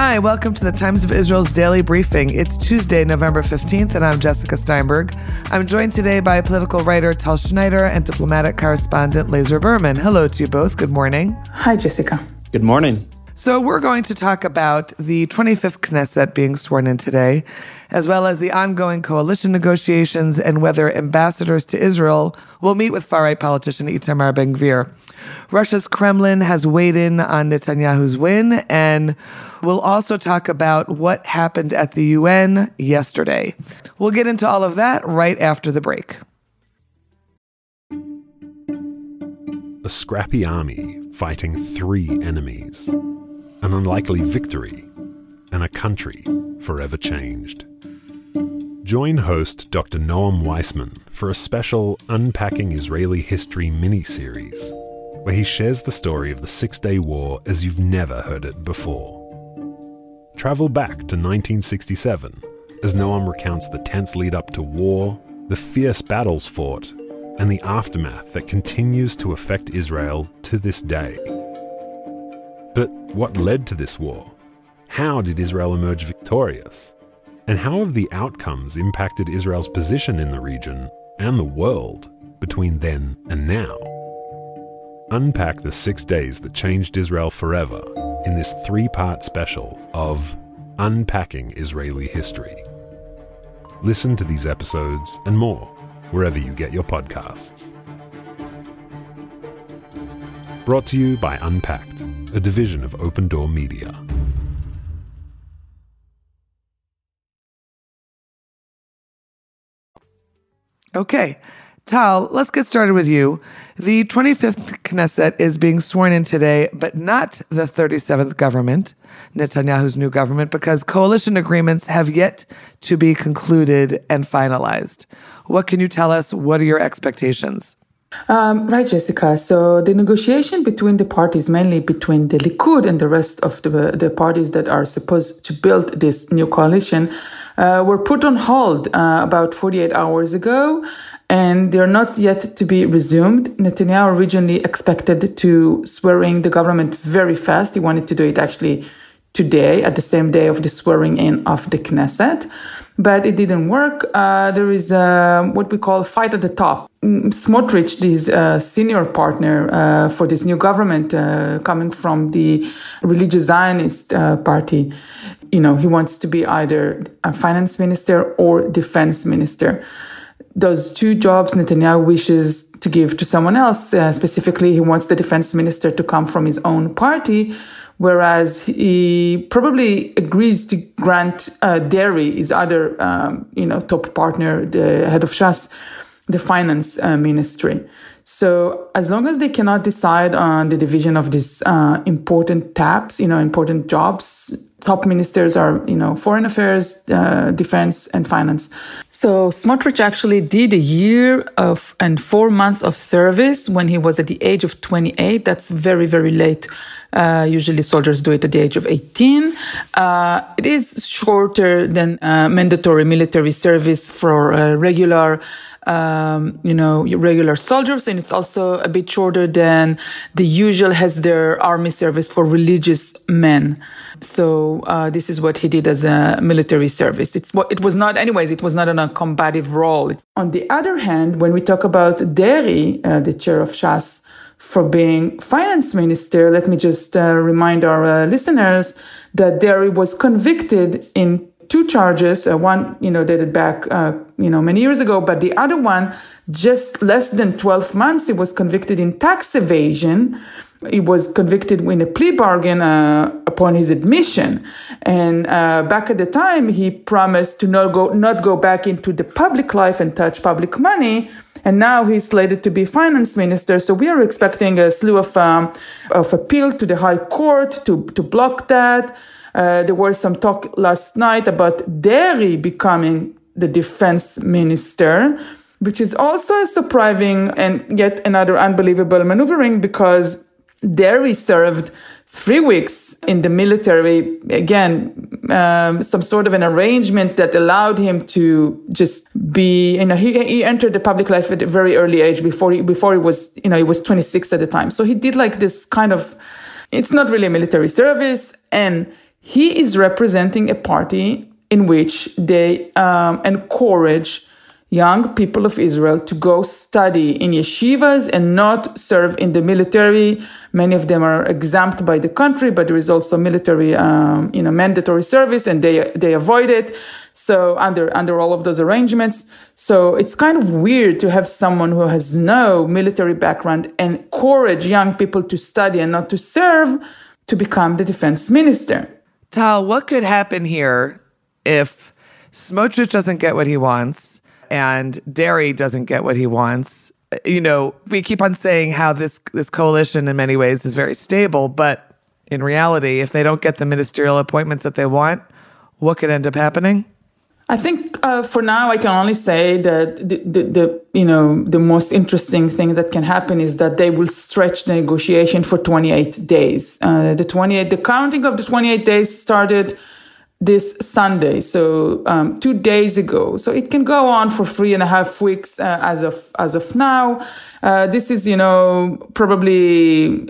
Hi, welcome to the Times of Israel's daily briefing. It's Tuesday, November 15th, and I'm Jessica Steinberg. I'm joined today by political writer Tal Schneider and diplomatic correspondent Lazar Berman. Hello to you both. Good morning. Hi, Jessica. Good morning. So, we're going to talk about the 25th Knesset being sworn in today, as well as the ongoing coalition negotiations and whether ambassadors to Israel will meet with far right politician Itamar Ben Gvir. Russia's Kremlin has weighed in on Netanyahu's win, and we'll also talk about what happened at the UN yesterday. We'll get into all of that right after the break. A scrappy army fighting three enemies an unlikely victory, and a country forever changed. Join host Dr. Noam Weissman for a special Unpacking Israeli History mini series, where he shares the story of the Six Day War as you've never heard it before. Travel back to 1967 as Noam recounts the tense lead up to war, the fierce battles fought, and the aftermath that continues to affect Israel to this day. But what led to this war? How did Israel emerge victorious? And how have the outcomes impacted Israel's position in the region and the world between then and now? Unpack the six days that changed Israel forever in this three part special of Unpacking Israeli History. Listen to these episodes and more wherever you get your podcasts. Brought to you by Unpacked a division of Open Door Media. Okay. Tal, let's get started with you. The 25th Knesset is being sworn in today, but not the 37th government, Netanyahu's new government, because coalition agreements have yet to be concluded and finalized. What can you tell us? What are your expectations? Um, right, Jessica. So the negotiation between the parties, mainly between the Likud and the rest of the, the parties that are supposed to build this new coalition, uh, were put on hold uh, about 48 hours ago, and they're not yet to be resumed. Netanyahu originally expected to swearing the government very fast. He wanted to do it actually today, at the same day of the swearing in of the Knesset but it didn't work. Uh, there is uh, what we call fight at the top. Mm, Smotrich, this uh, senior partner uh, for this new government uh, coming from the religious Zionist uh, party, you know, he wants to be either a finance minister or defense minister. Those two jobs Netanyahu wishes to give to someone else. specifically, he wants the defense minister to come from his own party whereas he probably agrees to grant uh, Deri, his other um, you know top partner, the head of Shas, the finance uh, ministry. So as long as they cannot decide on the division of these uh, important tabs, you know, important jobs, top ministers are, you know, foreign affairs, uh, defense, and finance. So Smotrich actually did a year of and four months of service when he was at the age of 28. That's very, very late uh, usually soldiers do it at the age of 18. Uh, it is shorter than uh, mandatory military service for uh, regular um, you know, regular soldiers, and it's also a bit shorter than the usual has their army service for religious men. So uh, this is what he did as a military service. It's what it was not, anyways. It was not on a combative role. On the other hand, when we talk about Deri, uh, the chair of Shas, for being finance minister, let me just uh, remind our uh, listeners that Deri was convicted in two charges. Uh, one, you know, dated back, uh, you know, many years ago, but the other one, just less than 12 months, he was convicted in tax evasion. He was convicted in a plea bargain uh, upon his admission, and uh, back at the time, he promised to not go not go back into the public life and touch public money and now he's slated to be finance minister. So we are expecting a slew of um, of appeal to the High Court to to block that. Uh, there was some talk last night about Deri becoming the defense minister, which is also a surprising and yet another unbelievable maneuvering because Deri served three weeks in the military. Again, um, some sort of an arrangement that allowed him to just be, you know, he, he entered the public life at a very early age before he, before he was, you know, he was 26 at the time. So he did like this kind of, it's not really a military service and he is representing a party in which they um, encourage young people of Israel to go study in yeshivas and not serve in the military. Many of them are exempt by the country, but there is also military, um, you know, mandatory service, and they they avoid it. So under under all of those arrangements, so it's kind of weird to have someone who has no military background encourage young people to study and not to serve to become the defense minister. Tal, what could happen here if Smotrich doesn't get what he wants? and Deri doesn't get what he wants. You know, we keep on saying how this this coalition in many ways is very stable, but in reality, if they don't get the ministerial appointments that they want, what could end up happening? I think uh, for now I can only say that the, the, the, you know the most interesting thing that can happen is that they will stretch the negotiation for 28 days. Uh, the 28 the counting of the 28 days started this Sunday, so um, two days ago. So it can go on for three and a half weeks uh, as of as of now. Uh, this is, you know, probably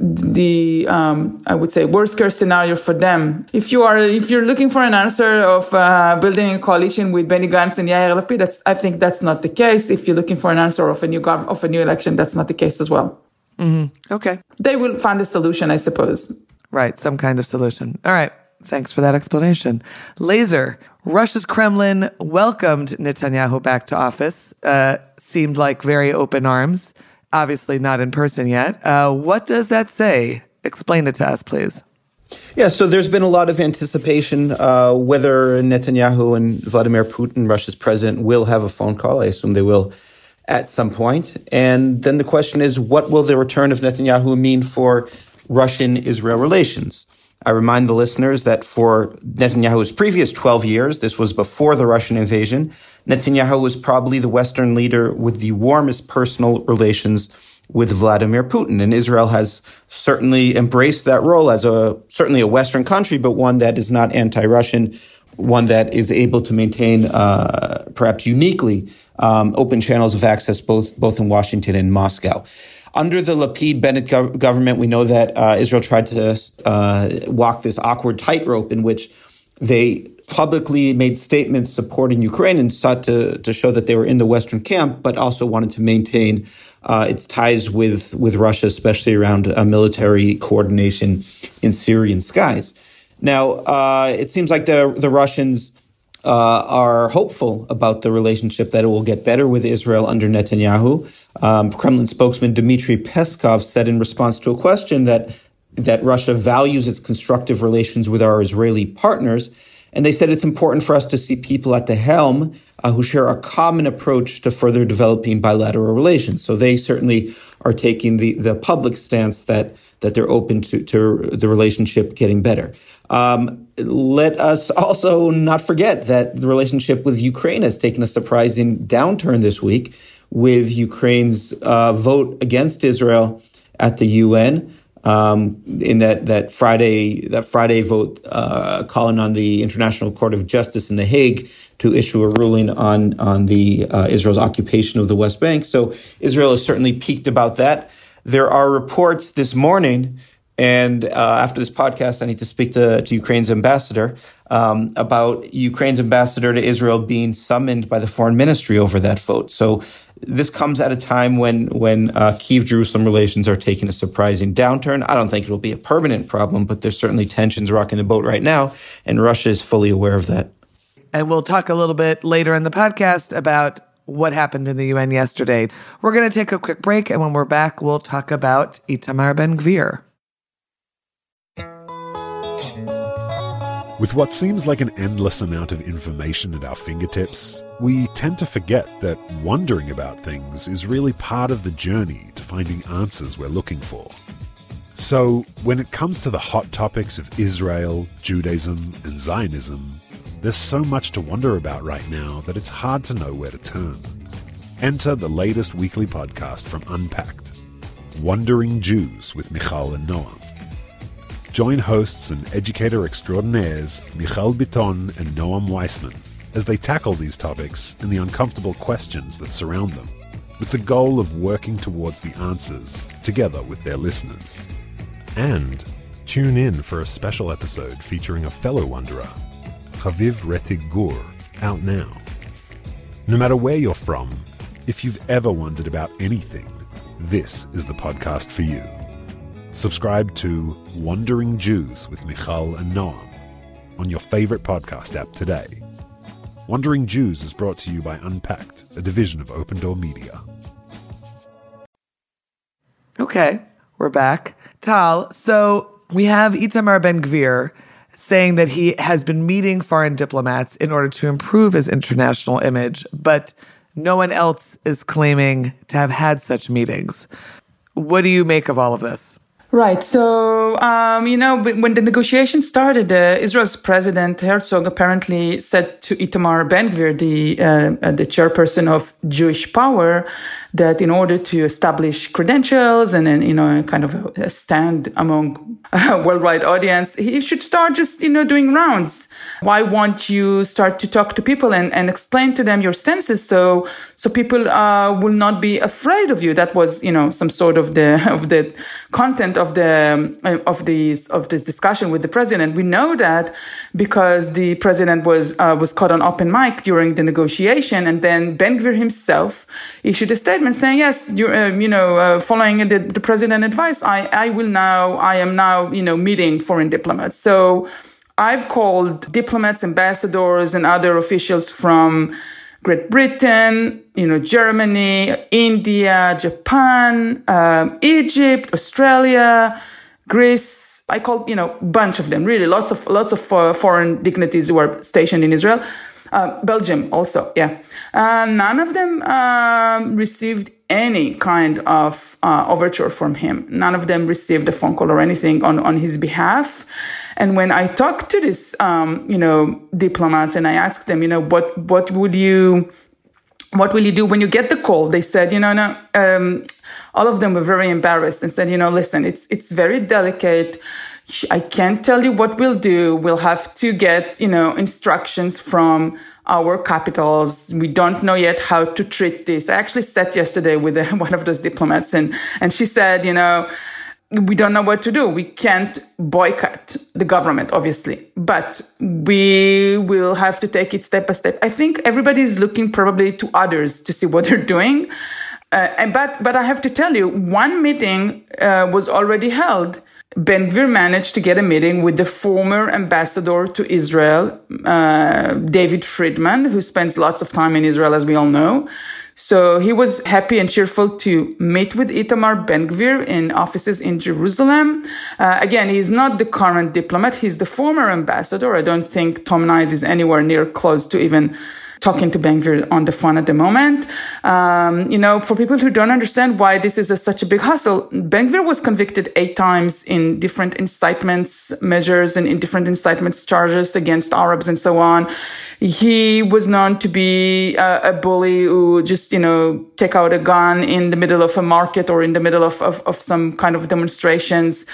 the um, I would say worst case scenario for them. If you are if you're looking for an answer of uh, building a coalition with Benny Gantz and Yair Lapid, that's I think that's not the case. If you're looking for an answer of a new gov- of a new election, that's not the case as well. Mm-hmm. Okay, they will find a solution, I suppose. Right, some kind of solution. All right. Thanks for that explanation. Lazar, Russia's Kremlin welcomed Netanyahu back to office. Uh, seemed like very open arms. Obviously, not in person yet. Uh, what does that say? Explain it to us, please. Yeah, so there's been a lot of anticipation uh, whether Netanyahu and Vladimir Putin, Russia's president, will have a phone call. I assume they will at some point. And then the question is, what will the return of Netanyahu mean for Russian Israel relations? I remind the listeners that for Netanyahu's previous 12 years, this was before the Russian invasion, Netanyahu was probably the Western leader with the warmest personal relations with Vladimir Putin. And Israel has certainly embraced that role as a, certainly a Western country, but one that is not anti-Russian, one that is able to maintain, uh, perhaps uniquely, um, open channels of access both, both in Washington and Moscow. Under the Lapid Bennett gov- government, we know that uh, Israel tried to uh, walk this awkward tightrope in which they publicly made statements supporting Ukraine and sought to, to show that they were in the Western camp, but also wanted to maintain uh, its ties with, with Russia, especially around uh, military coordination in Syrian skies. Now, uh, it seems like the, the Russians uh, are hopeful about the relationship that it will get better with Israel under Netanyahu. Um, Kremlin spokesman Dmitry Peskov said in response to a question that that Russia values its constructive relations with our Israeli partners, and they said it's important for us to see people at the helm uh, who share a common approach to further developing bilateral relations. So they certainly are taking the the public stance that that they're open to to the relationship getting better. Um, let us also not forget that the relationship with Ukraine has taken a surprising downturn this week with Ukraine's uh, vote against Israel at the UN. Um, in that that Friday that Friday vote uh, calling on the International Court of Justice in The Hague to issue a ruling on on the uh, Israel's occupation of the West Bank. So Israel is certainly piqued about that. There are reports this morning and uh, after this podcast, I need to speak to, to Ukraine's ambassador um, about Ukraine's ambassador to Israel being summoned by the foreign ministry over that vote. So this comes at a time when when uh, Kiev Jerusalem relations are taking a surprising downturn. I don't think it will be a permanent problem, but there's certainly tensions rocking the boat right now, and Russia is fully aware of that. And we'll talk a little bit later in the podcast about what happened in the UN yesterday. We're going to take a quick break, and when we're back, we'll talk about Itamar Ben Gvir. With what seems like an endless amount of information at our fingertips, we tend to forget that wondering about things is really part of the journey to finding answers we're looking for. So, when it comes to the hot topics of Israel, Judaism, and Zionism, there's so much to wonder about right now that it's hard to know where to turn. Enter the latest weekly podcast from Unpacked Wondering Jews with Michal and Noam. Join hosts and educator extraordinaires Michal Biton and Noam Weissman as they tackle these topics and the uncomfortable questions that surround them, with the goal of working towards the answers together with their listeners. And Tune in for a special episode featuring a fellow wanderer, Chaviv Rettig Gur, out now. No matter where you're from, if you've ever wondered about anything, this is the podcast for you. Subscribe to Wandering Jews with Michal and Noam on your favorite podcast app today. Wandering Jews is brought to you by Unpacked, a division of Open Door Media. Okay, we're back. Tal, so we have Itamar Ben Gvir saying that he has been meeting foreign diplomats in order to improve his international image, but no one else is claiming to have had such meetings. What do you make of all of this? Right. So, um, you know, when the negotiation started, uh, Israel's president Herzog apparently said to Itamar Ben Gvir, the, uh, the chairperson of Jewish Power, that in order to establish credentials and then, you know, kind of a stand among a worldwide audience, he should start just, you know, doing rounds. Why won't you start to talk to people and, and explain to them your senses so, so people, uh, will not be afraid of you? That was, you know, some sort of the, of the content of the, of these, of this discussion with the president. We know that because the president was, uh, was caught on open mic during the negotiation and then Ben Gvir himself issued a statement saying, yes, you, uh, you know, uh, following the, the president advice, I, I will now, I am now, you know, meeting foreign diplomats. So I've called diplomats, ambassadors, and other officials from Great Britain, you know, Germany, India, Japan, um, Egypt, Australia, Greece. I called, you know, bunch of them, really, lots of lots of uh, foreign dignitaries who are stationed in Israel. Uh, Belgium also, yeah. Uh, none of them um, received any kind of uh, overture from him. None of them received a phone call or anything on, on his behalf. And when I talked to these, um, you know, diplomats and I asked them, you know, what, what would you, what will you do when you get the call? They said, you know, no, um, all of them were very embarrassed and said, you know, listen, it's, it's very delicate. I can't tell you what we'll do. We'll have to get, you know, instructions from our capitals. We don't know yet how to treat this. I actually sat yesterday with one of those diplomats and, and she said, you know, we don't know what to do. We can't boycott the government, obviously, but we will have to take it step by step. I think everybody is looking probably to others to see what they're doing. Uh, and, but, but I have to tell you, one meeting uh, was already held Ben Gvir managed to get a meeting with the former ambassador to Israel, uh, David Friedman, who spends lots of time in Israel, as we all know. So he was happy and cheerful to meet with Itamar Ben Gvir in offices in Jerusalem. Uh, again, he's not the current diplomat. He's the former ambassador. I don't think Tom Nides is anywhere near close to even talking to Ben Gvir on the phone at the moment. Um, you know, for people who don't understand why this is a, such a big hustle, Ben Gvir was convicted eight times in different incitements measures and in different incitements charges against Arabs and so on. He was known to be a, a bully who just, you know, take out a gun in the middle of a market or in the middle of, of, of some kind of demonstrations.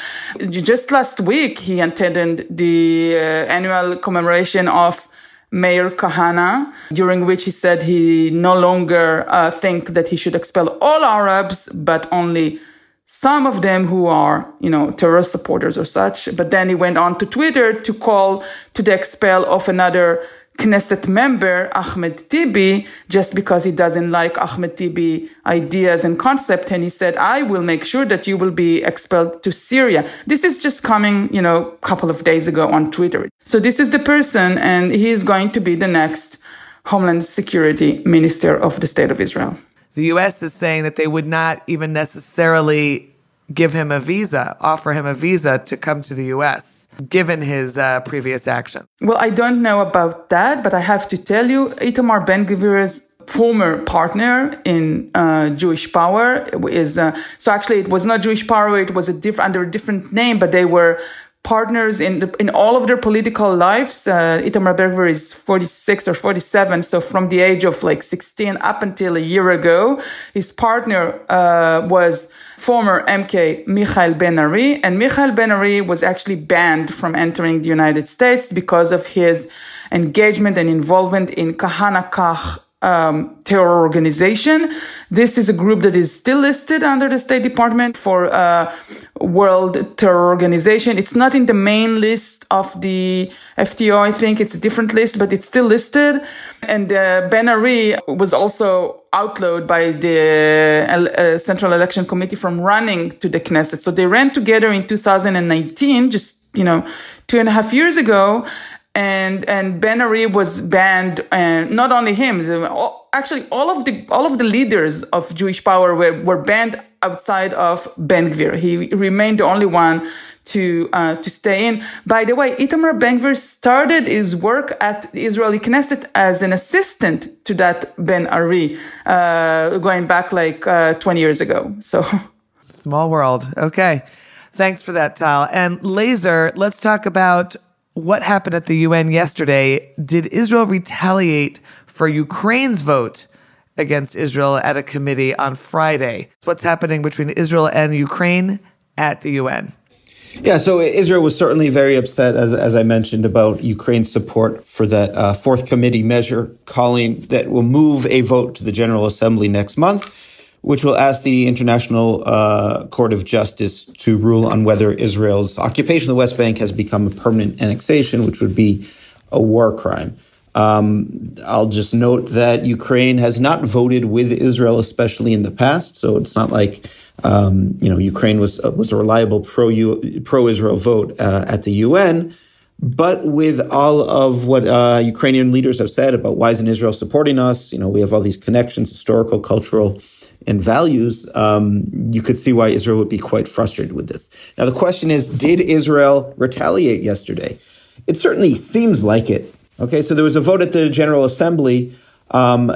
Just last week, he attended the uh, annual commemoration of Meir Kahane, during which he said he no longer uh, think that he should expel all Arabs, but only some of them who are, you know, terrorist supporters or such. But then he went on to Twitter to call to the expel of another Knesset member Ahmed Tibi just because he doesn't like Ahmed Tibi ideas and concept. And he said, I will make sure that you will be expelled to Syria. This is just coming, you know, a couple of days ago on Twitter. So this is the person and he is going to be the next Homeland Security Minister of the State of Israel. The U.S. is saying that they would not even necessarily give him a visa, offer him a visa to come to the U.S given his uh, previous action? Well, I don't know about that, but I have to tell you, Itamar Ben Gvir's former partner in uh, Jewish Power is uh, so actually it was not Jewish Power; it was a diff- under a different name, but they were partners in the, in all of their political lives. Uh, Itamar Ben is 46 or 47, so from the age of like 16 up until a year ago, his partner uh, was former MK Michael Ben Ari, and Michael Ben Ari was actually banned from entering the United States because of his engagement and involvement in Kahane Kach um, terror organization. This is a group that is still listed under the State Department for uh, World Terror Organization. It's not in the main list of the FTO, I think. It's a different list, but it's still listed. And uh, Ben Ari was also outlawed by the uh, Central Election Committee from running to the Knesset. So they ran together in 2019, just, you know, two and a half years ago and and Ben Ari was banned, and not only him, actually all of the all of the leaders of Jewish Power were were banned outside of Ben Gvir. He remained the only one to uh, to stay in. By the way, Itamar Ben Gvir started his work at the Israeli Knesset as an assistant to that Ben Ari, uh, going back like uh, 20 years ago. So small world. Okay. Thanks for that, Tal. And Lazar, let's talk about what happened at the UN yesterday. Did Israel retaliate for Ukraine's vote against Israel at a committee on Friday? What's happening between Israel and Ukraine at the UN? Yeah, so Israel was certainly very upset, as, as I mentioned, about Ukraine's support for that uh, fourth committee measure calling that will move a vote to the General Assembly next month which will ask the International uh, Court of Justice to rule on whether Israel's occupation of the West Bank has become a permanent annexation, which would be a war crime. Um, I'll just note that Ukraine has not voted with Israel, especially in the past. So it's not like um, you know Ukraine was uh, was a reliable pro pro Israel vote uh, at the UN. But with all of what uh, Ukrainian leaders have said about why isn't Israel supporting us, you know, we have all these connections, historical, cultural, and values, um, you could see why Israel would be quite frustrated with this. Now, the question is, did Israel retaliate yesterday? It certainly seems like it. Okay, so there was a vote at the General Assembly um,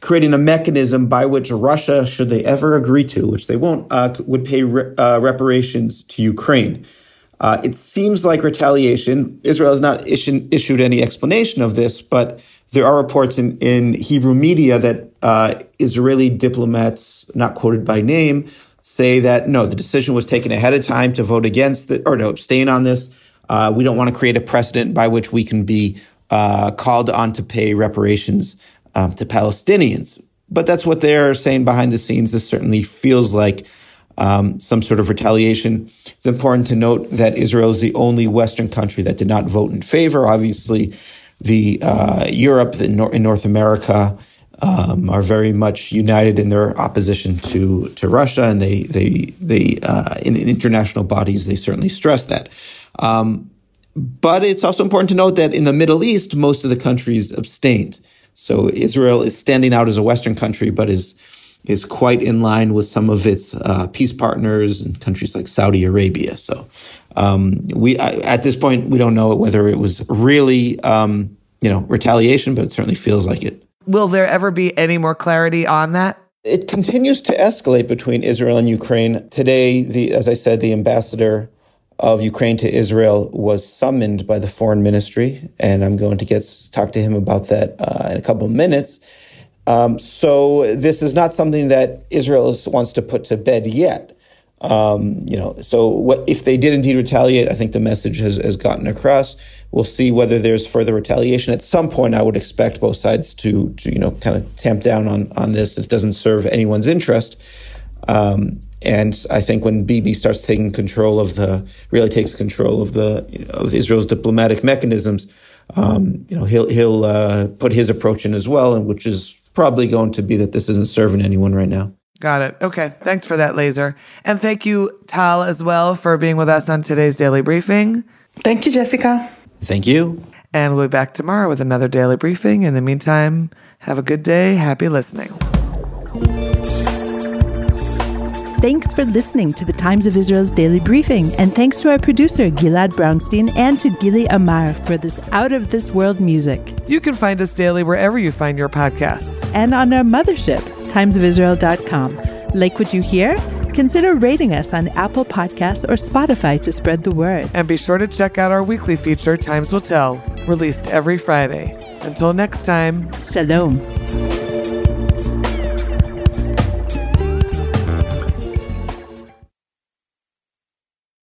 creating a mechanism by which Russia, should they ever agree to, which they won't, uh, would pay re- uh, reparations to Ukraine. Uh, it seems like retaliation. Israel has not issued, issued any explanation of this, but there are reports in, in Hebrew media that uh, Israeli diplomats, not quoted by name, say that no, the decision was taken ahead of time to vote against the, or to abstain on this. Uh, we don't want to create a precedent by which we can be uh, called on to pay reparations um, to Palestinians. But that's what they're saying behind the scenes. This certainly feels like um, some sort of retaliation. It's important to note that Israel is the only Western country that did not vote in favor. Obviously, the uh, Europe in North America um, are very much united in their opposition to to Russia, and they they they uh, in, in, international bodies they certainly stress that. Um, but it's also important to note that in the Middle East, most of the countries abstained. So Israel is standing out as a Western country, but is is quite in line with some of its uh, peace partners and countries like Saudi Arabia. So um, we at this point we don't know whether it was really um, you know retaliation, but it certainly feels like it. Will there ever be any more clarity on that? It continues to escalate between Israel and Ukraine. Today, the as I said, the ambassador of Ukraine to Israel was summoned by the foreign ministry, and I'm going to get talk to him about that uh, in a couple of minutes. Um, so this is not something that Israel wants to put to bed yet. Um, you know, so what if they did indeed retaliate? I think the message has, has gotten across. We'll see whether there's further retaliation. At some point, I would expect both sides to, to you know, kind of tamp down on on this. It doesn't serve anyone's interest. Um, and I think when Bibi starts taking control of the, really takes control of the you know, of Israel's diplomatic mechanisms, um, you know, he'll he'll uh, put his approach in as well, and which is probably going to be that this isn't serving anyone right now. Got it. Okay. Thanks for that, Lazar. And thank you, Tal, as well, for being with us on today's daily briefing. Thank you, Jessica. Thank you. And we'll be back tomorrow with another daily briefing. In the meantime, have a good day. Happy listening. Thanks for listening to the Times of Israel's daily briefing. And thanks to our producer, Gilad Brownstein, and to Gili Amar for this out of this world music. You can find us daily wherever you find your podcasts. And on our mothership, timesofisrael.com. Like what you hear? Consider rating us on Apple Podcasts or Spotify to spread the word. And be sure to check out our weekly feature, Times Will Tell, released every Friday. Until next time, Shalom.